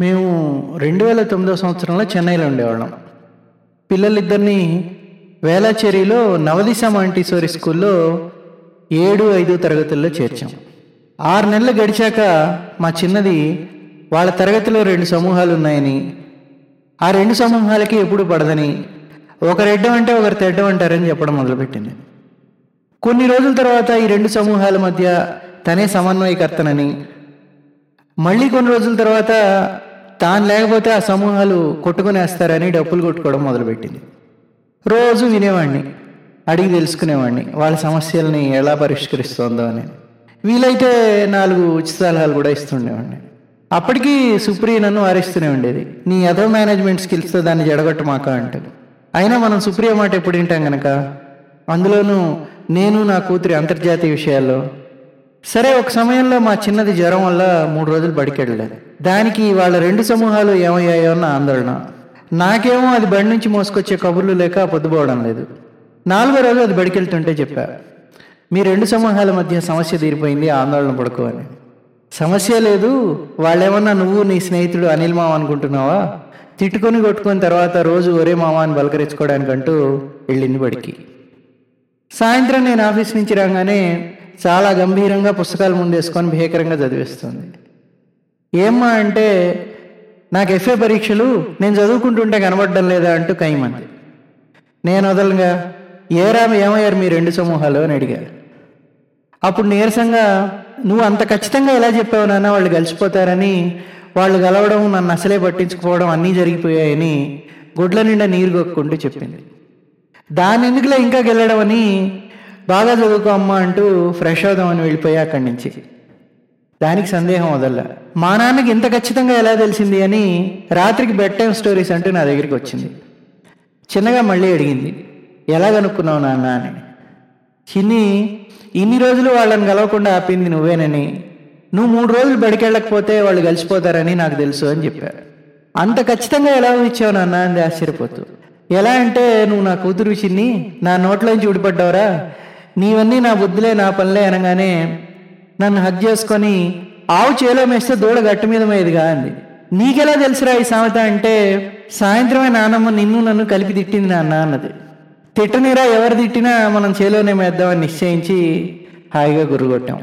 మేము రెండు వేల తొమ్మిదో సంవత్సరంలో చెన్నైలో ఉండేవాళ్ళం. పిల్లలిద్దరిని వేలాచేరిలో నవదిశ మాంటిసోరి స్కూల్లో ఏడు ఐదు తరగతుల్లో చేర్చాం. ఆరు నెలలు గడిచాక మా చిన్నది వాళ్ళ తరగతిలో రెండు సమూహాలు ఉన్నాయని ఆ రెండు సమూహాలకి ఎప్పుడు పడదని ఒకరు ఎడ్డం అంటే ఒకరు తెడ్డం అంటారని చెప్పడం మొదలుపెట్టింది. కొన్ని రోజుల తర్వాత ఈ రెండు సమూహాల మధ్య తనే సమన్వయకర్తనని మళ్ళీ కొన్ని రోజుల తర్వాత తాను లేకపోతే ఆ సమూహాలు కొట్టుకునేస్తారని డప్పులు కొట్టుకోవడం మొదలుపెట్టింది. రోజు వినేవాడిని అడిగి తెలుసుకునేవాడిని వాళ్ళ సమస్యల్ని ఎలా పరిష్కరిస్తోందో అని. వీలైతే నాలుగు ఉచిత సలహాలు కూడా ఇస్తుండేవాడిని అప్పటికీ సుప్రియ నన్ను వారిస్తూనే ఉండేది. నీ అదో మేనేజ్మెంట్ స్కిల్స్తో దాన్ని జడగొట్టమాక అంటే అయినా మనం సుప్రియ మాట ఎప్పుడు వింటాం కనుక అందులోనూ నేను నా కూతురి అంతర్జాతీయ విషయాల్లో సరే ఒక సమయంలో మా చిన్నది జ్వరం వల్ల మూడు రోజులు బడికెళ్ళలేదు దానికి వాళ్ళ రెండు సమూహాలు ఏమయ్యాయో అన్న ఆందోళన. నాకేమో అది బడి నుంచి మోసుకొచ్చే కబుర్లు లేక పొద్దుపోవడం లేదు. నాలుగో రోజు అది బడికెళ్తుంటే చెప్పా మీ రెండు సమూహాల మధ్య సమస్య తీరిపోయింది ఆందోళన పడుకో అని. సమస్య లేదు వాళ్ళేమన్నా నువ్వు నీ స్నేహితుడు అనిల్ మామ అనుకుంటున్నావా? తిట్టుకొని కొట్టుకున్న తర్వాత రోజు ఒరే మామ అని బలకరించుకోవడానికంటూ వెళ్ళింది బడికి. సాయంత్రం నేను ఆఫీస్ నుంచి రాగానే చాలా గంభీరంగా పుస్తకాలు ముందేసుకొని భీకరంగా చదివేస్తుంది. ఏమ్మా అంటే నాకు ఎఫ్ఏ పరీక్షలు నేను చదువుకుంటుంటే కనబడడం లేదా అంటూ కైమంది. నేను వదలంగా ఏరా ఏమయ్యారు మీ రెండు సమూహాలు? అని అడిగారు. అప్పుడు నీరసంగా నువ్వు అంత ఖచ్చితంగా ఎలా చెప్పావు నాన్న? వాళ్ళు కలిసిపోతారని వాళ్ళు గలవడం నన్ను అసలే పట్టించుకోవడం అన్నీ జరిగిపోయాయని గుడ్ల నిండా నీరు గొక్కుంటూ చెప్పింది. దాని ఎందుకులే ఇంకా గెలడం అని బాగా చదువుకో అమ్మ అంటూ ఫ్రెష్ అవుదామని వెళ్ళిపోయా అక్కడి నుంచి. దానికి సందేహం వదల్ల మా నాన్నకి ఇంత ఖచ్చితంగా ఎలా తెలిసింది అని రాత్రికి బెడ్ టైం స్టోరీస్ అంటూ నా దగ్గరికి వచ్చింది. చిన్నగా మళ్ళీ అడిగింది ఎలా కనుక్కున్నావు నాన్న? అని. చిన్ని ఇన్ని రోజులు వాళ్ళని కలవకుండా ఆపింది నువ్వేనని. నువ్వు మూడు రోజులు బడికెళ్ళకపోతే వాళ్ళు కలిసిపోతారని నాకు తెలుసు అని చెప్పారు అంత ఖచ్చితంగా ఎలా ఇచ్చావు నాన్న? అంది ఆశ్చర్యపోతూ. ఎలా అంటే నువ్వు నా కూతురు చిన్ని నా నోట్లోంచి ఊడిపడ్డావురా. నీవన్నీ నా బుద్ధిలే నా పనులే అనగానే నన్ను హక్ చేసుకొని ఆవు చేలో మేస్తే దూడ గట్టు మీద మేదిగా అంది. నీకెలా తెలుసురా ఈ సామెత అంటే సాయంత్రమే నానమ్మ నిన్ను నన్ను కలిపి తిట్టింది నాన్న అన్నది. తిట్టనిరా ఎవరు తిట్టినా మనం చేలోనే మేద్దామని నిశ్చయించి హాయిగా గుర్రుగొట్టాం